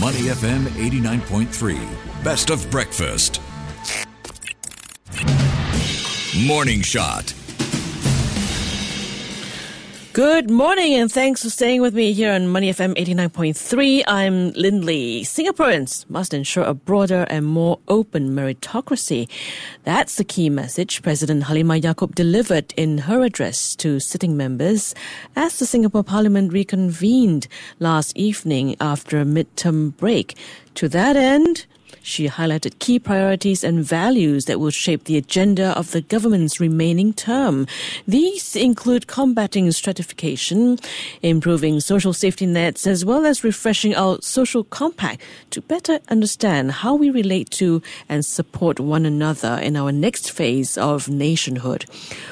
Money FM 89.3. Best of breakfast. Morning Shot. Good morning and thanks for staying with me here on Money FM 89.3. I'm Lynlee. Singaporeans must ensure a broader and more open meritocracy. That's the key message President Halimah Yacob delivered in her address to sitting members as the Singapore Parliament reconvened last evening after a midterm break. To that end, she highlighted key priorities and values that will shape the agenda of the government's remaining term. These include combating stratification, improving social safety nets, as well as refreshing our social compact to better understand how we relate to and support one another in our next phase of nationhood.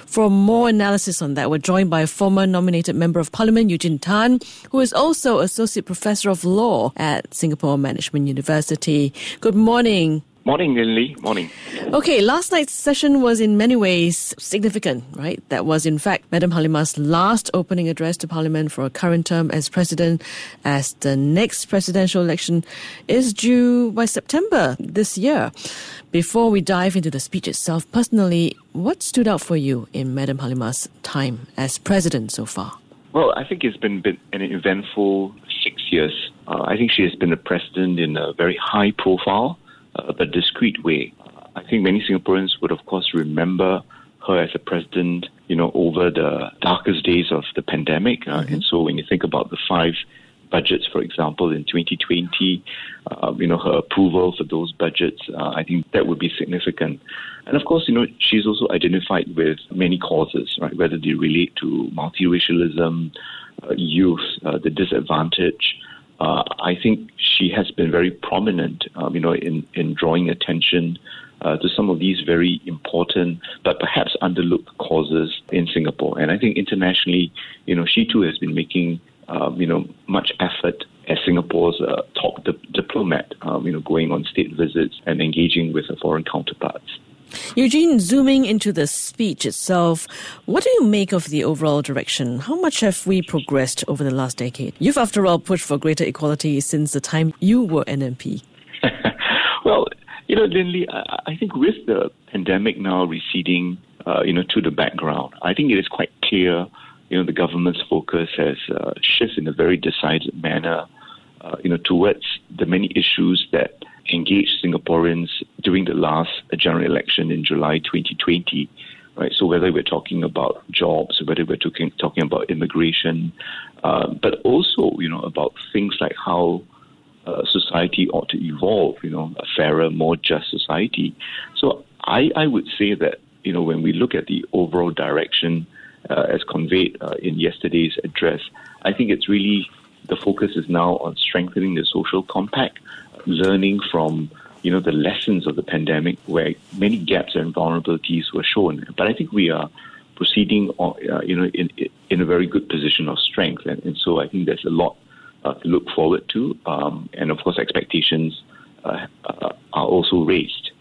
For more analysis on that, we're joined by a former nominated Member of Parliament, Eugene Tan, who is also Associate Professor of Law at Singapore Management University. Good morning. Morning, Lily. Morning. Okay, last night's session was in many ways significant, right? That was, in fact, Madam Halimah's last opening address to Parliament for a current term as President, as the next presidential election is due by September this year. Before we dive into the speech itself, personally, what stood out for you in Madam Halimah's time as President so far? Well, I think it's been, been an eventful six years. Uh, I think she has been a president in a very high profile uh, but discreet way. I think many Singaporeans would, of course, remember her as a president, you know, over the darkest days of the pandemic. Uh, mm-hmm. And so when you think about the five budgets, for example, in 2020, uh, you know, her approval for those budgets, uh, I think that would be significant. And of course, you know, she's also identified with many causes, right, whether they relate to multiracialism, uh, youth, uh, the disadvantaged, uh, I think she has been very prominent, um, you know, in, in drawing attention uh, to some of these very important but perhaps underlooked causes in Singapore. And I think internationally, you know, she too has been making, um, you know, much effort as Singapore's uh, top di- diplomat, um, you know, going on state visits and engaging with her foreign counterparts. Eugene, zooming into the speech itself, what do you make of the overall direction? How much have we progressed over the last decade? You've, after all, pushed for greater equality since the time you were an MP. well, you know, Lynlee, I, I think with the pandemic now receding, uh, you know, to the background, I think it is quite clear, you know, the government's focus has uh, shifted in a very decided manner, uh, you know, towards the many issues that engaged Singaporeans during the last general election in July 2020. Right, so whether we're talking about jobs, whether we're talking talking about immigration, uh, but also you know about things like how uh, society ought to evolve, you know, a fairer, more just society. So I, I would say that you know when we look at the overall direction uh, as conveyed uh, in yesterday's address, I think it's really the focus is now on strengthening the social compact, learning from you know the lessons of the pandemic, where many gaps and vulnerabilities were shown. But I think we are proceeding, on, uh, you know, in in a very good position of strength, and, and so I think there's a lot uh, to look forward to, um, and of course expectations uh, uh are also raised.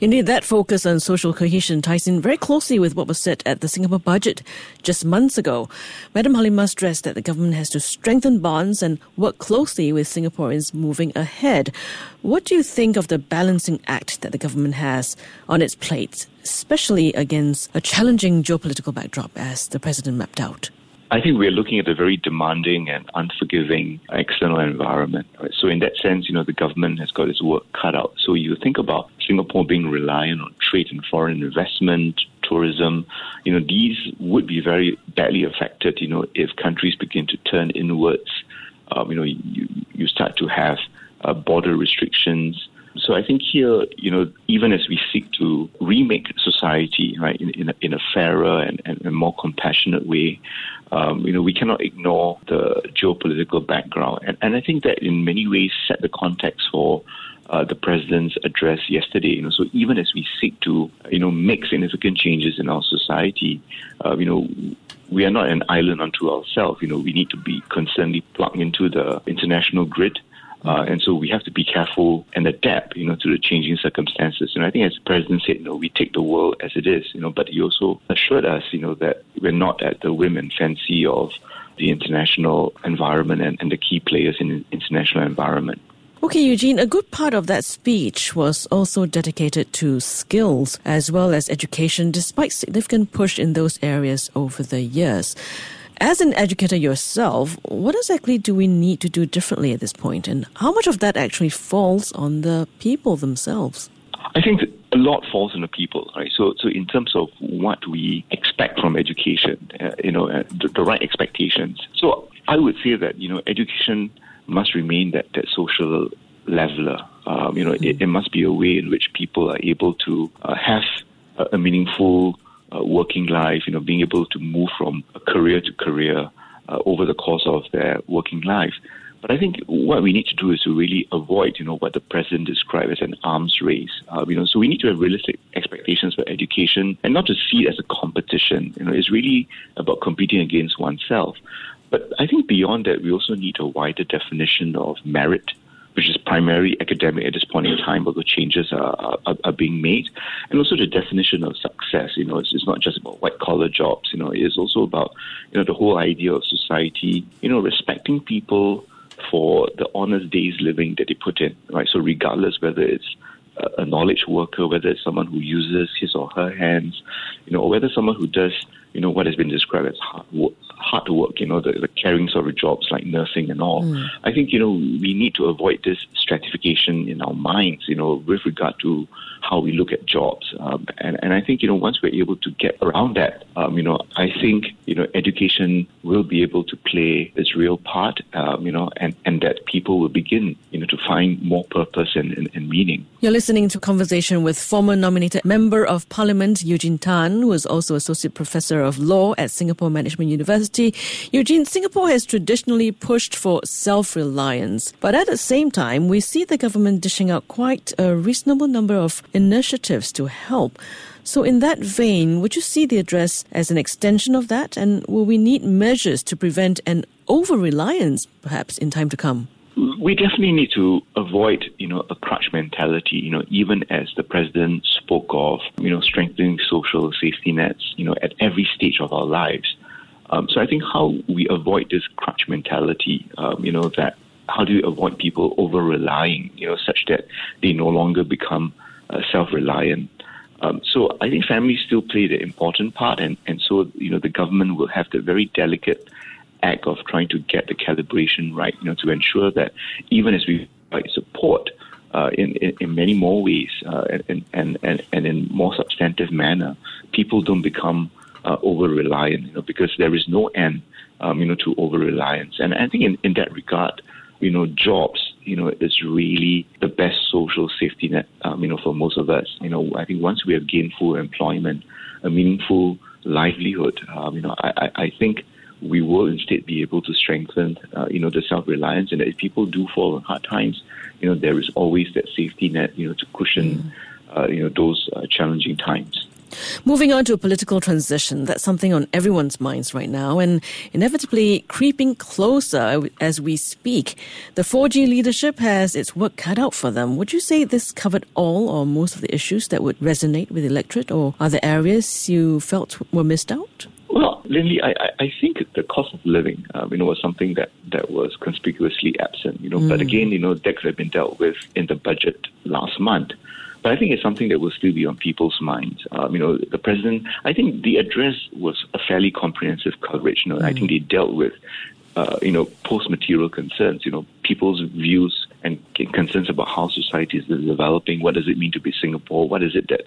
Indeed, that focus on social cohesion ties in very closely with what was said at the Singapore budget just months ago. Madam Halimah stressed that the government has to strengthen bonds and work closely with Singaporeans moving ahead. What do you think of the balancing act that the government has on its plate, especially against a challenging geopolitical backdrop as the president mapped out? I think we're looking at a very demanding and unforgiving external environment. Right? So, in that sense, you know, the government has got its work cut out. So, you think about Singapore being reliant on trade and foreign investment, tourism, you know, these would be very badly affected, you know, if countries begin to turn inwards. Um, you know, you, you start to have uh, border restrictions, so I think here, you know, even as we seek to remake society, right, in, in, a, in a fairer and, and, more compassionate way, um, you know, we cannot ignore the geopolitical background. And, and I think that in many ways set the context for uh, the president's address yesterday. You know, so even as we seek to, you know, make significant changes in our society, uh, you know, we are not an island unto ourselves. You know, we need to be constantly plugged into the international grid. Uh, and so we have to be careful and adapt, you know, to the changing circumstances. And I think, as the president said, you know, we take the world as it is, you know, but he also assured us, you know, that we're not at the whim and fancy of the international environment and, and the key players in the international environment. Okay, Eugene, a good part of that speech was also dedicated to skills as well as education, despite significant push in those areas over the years. As an educator yourself, what exactly do we need to do differently at this point, and how much of that actually falls on the people themselves? I think a lot falls on the people, right? So, so in terms of what we expect from education, uh, you know, uh, the, the, right expectations. So, I would say that you know, education must remain that that social leveler. Um, you know, mm-hmm. it, it, must be a way in which people are able to uh, have a, a meaningful uh, working life. You know, being able to move from career to career uh, over the course of their working life. But I think what we need to do is to really avoid, you know, what the president described as an arms race. Uh, you know, so we need to have realistic expectations for education and not to see it as a competition. You know, it's really about competing against oneself. But I think beyond that, we also need a wider definition of merit which is primarily academic at this point in time, although changes are, are, are, being made. And also the definition of success, you know, it's, it's not just about white collar jobs, you know, it is also about, you know, the whole idea of society, you know, respecting people for the honest days living that they put in, right? So regardless whether it's a knowledge worker, whether it's someone who uses his or her hands, you know, or whether someone who does, you know, what has been described as hard work, hard work, you know, the, the caring sort of jobs like nursing and all. Mm. I think, you know, we need to avoid this stratification in our minds, you know, with regard to how we look at jobs. Um, and, and I think, you know, once we're able to get around that, um, you know, I think, you know, education will be able to play its real part, um, you know, and, and that people will begin, you know, to find more purpose and, and, and meaning. You're listening to a conversation with former nominated Member of Parliament Eugene Tan, who is also Associate Professor of Law at Singapore Management University. Eugene, Singapore has traditionally pushed for self-reliance, but at the same time, we see the government dishing out quite a reasonable number of initiatives to help. So, in that vein, would you see the address as an extension of that? And will we need measures to prevent an over reliance, perhaps, in time to come? We definitely need to avoid, you know, a crutch mentality. You know, even as the president spoke of, you know, strengthening social safety nets, you know, at every stage of our lives. Um, so I think how we avoid this crutch mentality, um, you know, that how do we avoid people over relying, you know, such that they no longer become uh, self-reliant. Um, so I think families still play the important part, and, and so you know the government will have the very delicate act of trying to get the calibration right, you know, to ensure that even as we provide support uh, in, in, in many more ways uh, and, and, and, and in more substantive manner, people don't become uh, over reliant, you know, because there is no end, um, you know, to over reliance. And I think in, in that regard, you know, jobs, you know, is really the best social safety net, um, you know, for most of us. You know, I think once we have gainful employment, a meaningful livelihood, um, you know, I, I think we will instead be able to strengthen, uh, you know, the self-reliance, and that if people do fall on hard times, you know, there is always that safety net, you know, to cushion, mm. uh, you know, those uh, challenging times. Moving on to a political transition, that's something on everyone's minds right now and inevitably creeping closer as we speak. The 4G leadership has its work cut out for them. Would you say this covered all or most of the issues that would resonate with the electorate, or are there areas you felt were missed out? Lynlee, I, I think the cost of living, um, you know, was something that, that was conspicuously absent, you know. Mm. But again, you know, that could have been dealt with in the budget last month. But I think it's something that will still be on people's minds. Um, you know, the president, I think the address was a fairly comprehensive coverage. You know, mm. I think they dealt with, uh, you know, post-material concerns, you know, people's views and concerns about how society is developing. What does it mean to be Singapore? What is it that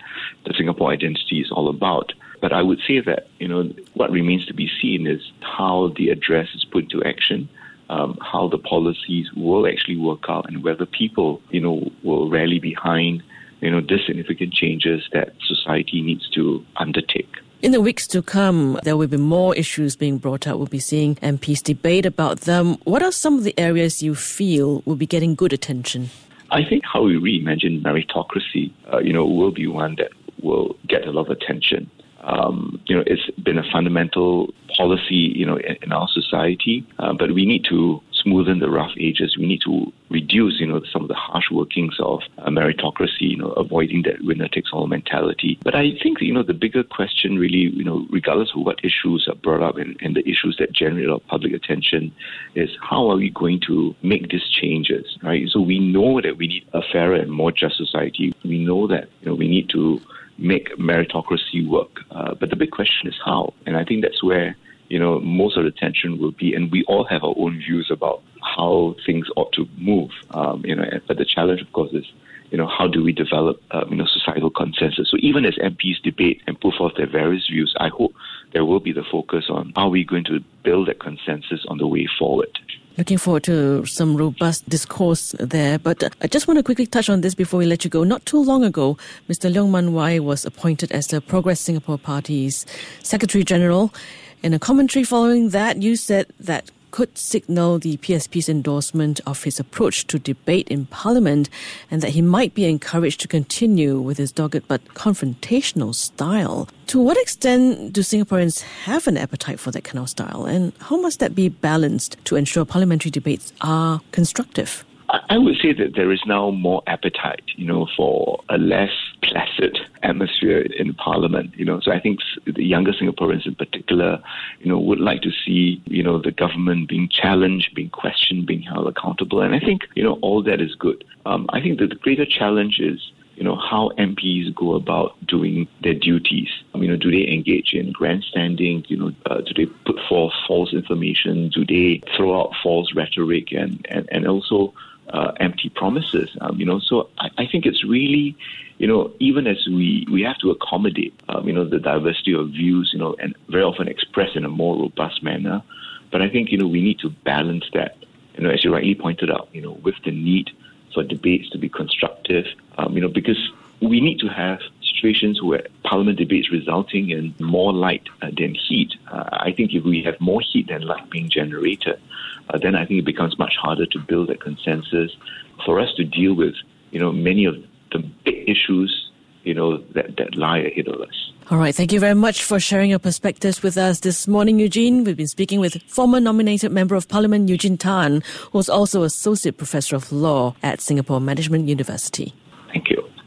the Singapore identity is all about? But I would say that, you know, what remains to be seen is how the address is put into action. Um, how the policies will actually work out and whether people, you know, will rally behind you know, the significant changes that society needs to undertake. In the weeks to come, there will be more issues being brought up. We'll be seeing MPs debate about them. What are some of the areas you feel will be getting good attention? I think how we reimagine meritocracy, uh, you know, will be one that will get a lot of attention. Um, you know, it's been a fundamental policy, you know, in, in our society, uh, but we need to smoothen the rough edges. We need to reduce, you know, some of the harsh workings of meritocracy, you know, avoiding that winner takes all mentality. But I think, you know, the bigger question really, you know, regardless of what issues are brought up and, and the issues that generate our public attention is how are we going to make these changes, right? So we know that we need a fairer and more just society. We know that, you know, we need to make meritocracy work. Uh, but the big question is how. And I think that's where you know most of the tension will be. And we all have our own views about how things ought to move. Um, you know, but the challenge, of course, is you know how do we develop um, you know societal consensus. So even as MPs debate and put forth their various views, I hope there will be the focus on how we going to build that consensus on the way forward. Looking forward to some robust discourse there. But I just want to quickly touch on this before we let you go. Not too long ago, Mr. Leong Mun Wai was appointed as the Progress Singapore Party's Secretary General. In a commentary following that, you said that could signal the PSP's endorsement of his approach to debate in Parliament and that he might be encouraged to continue with his dogged but confrontational style. To what extent do Singaporeans have an appetite for that kind of style, and how must that be balanced to ensure parliamentary debates are constructive? I would say that there is now more appetite, you know, for a less placid atmosphere in Parliament. You know, so I think the younger Singaporeans in particular, you know, would like to see, you know, the government being challenged, being questioned, being held accountable, and I think you know all that is good. Um, I think that the greater challenge is you know, how MPs go about doing their duties. Um, you know, do they engage in grandstanding? You know, uh, do they put forth false information? Do they throw out false rhetoric and, and, and also uh, empty promises. Um, you know, so I, I, think it's really, you know, even as we we have to accommodate, um, you know, the diversity of views, you know, and very often expressed in a more robust manner. But I think you know we need to balance that, you know, as you rightly pointed out, you know, with the need for debates to be constructive, um, you know, because we need to have situations where parliament debates resulting in more light uh, than heat. Uh, I think if we have more heat than light being generated, uh, then I think it becomes much harder to build a consensus for us to deal with, you know, many of the big issues, you know, that, that lie ahead of us. All right. Thank you very much for sharing your perspectives with us this morning, Eugene. We've been speaking with former nominated Member of Parliament Eugene Tan, who's also Associate Professor of Law at Singapore Management University.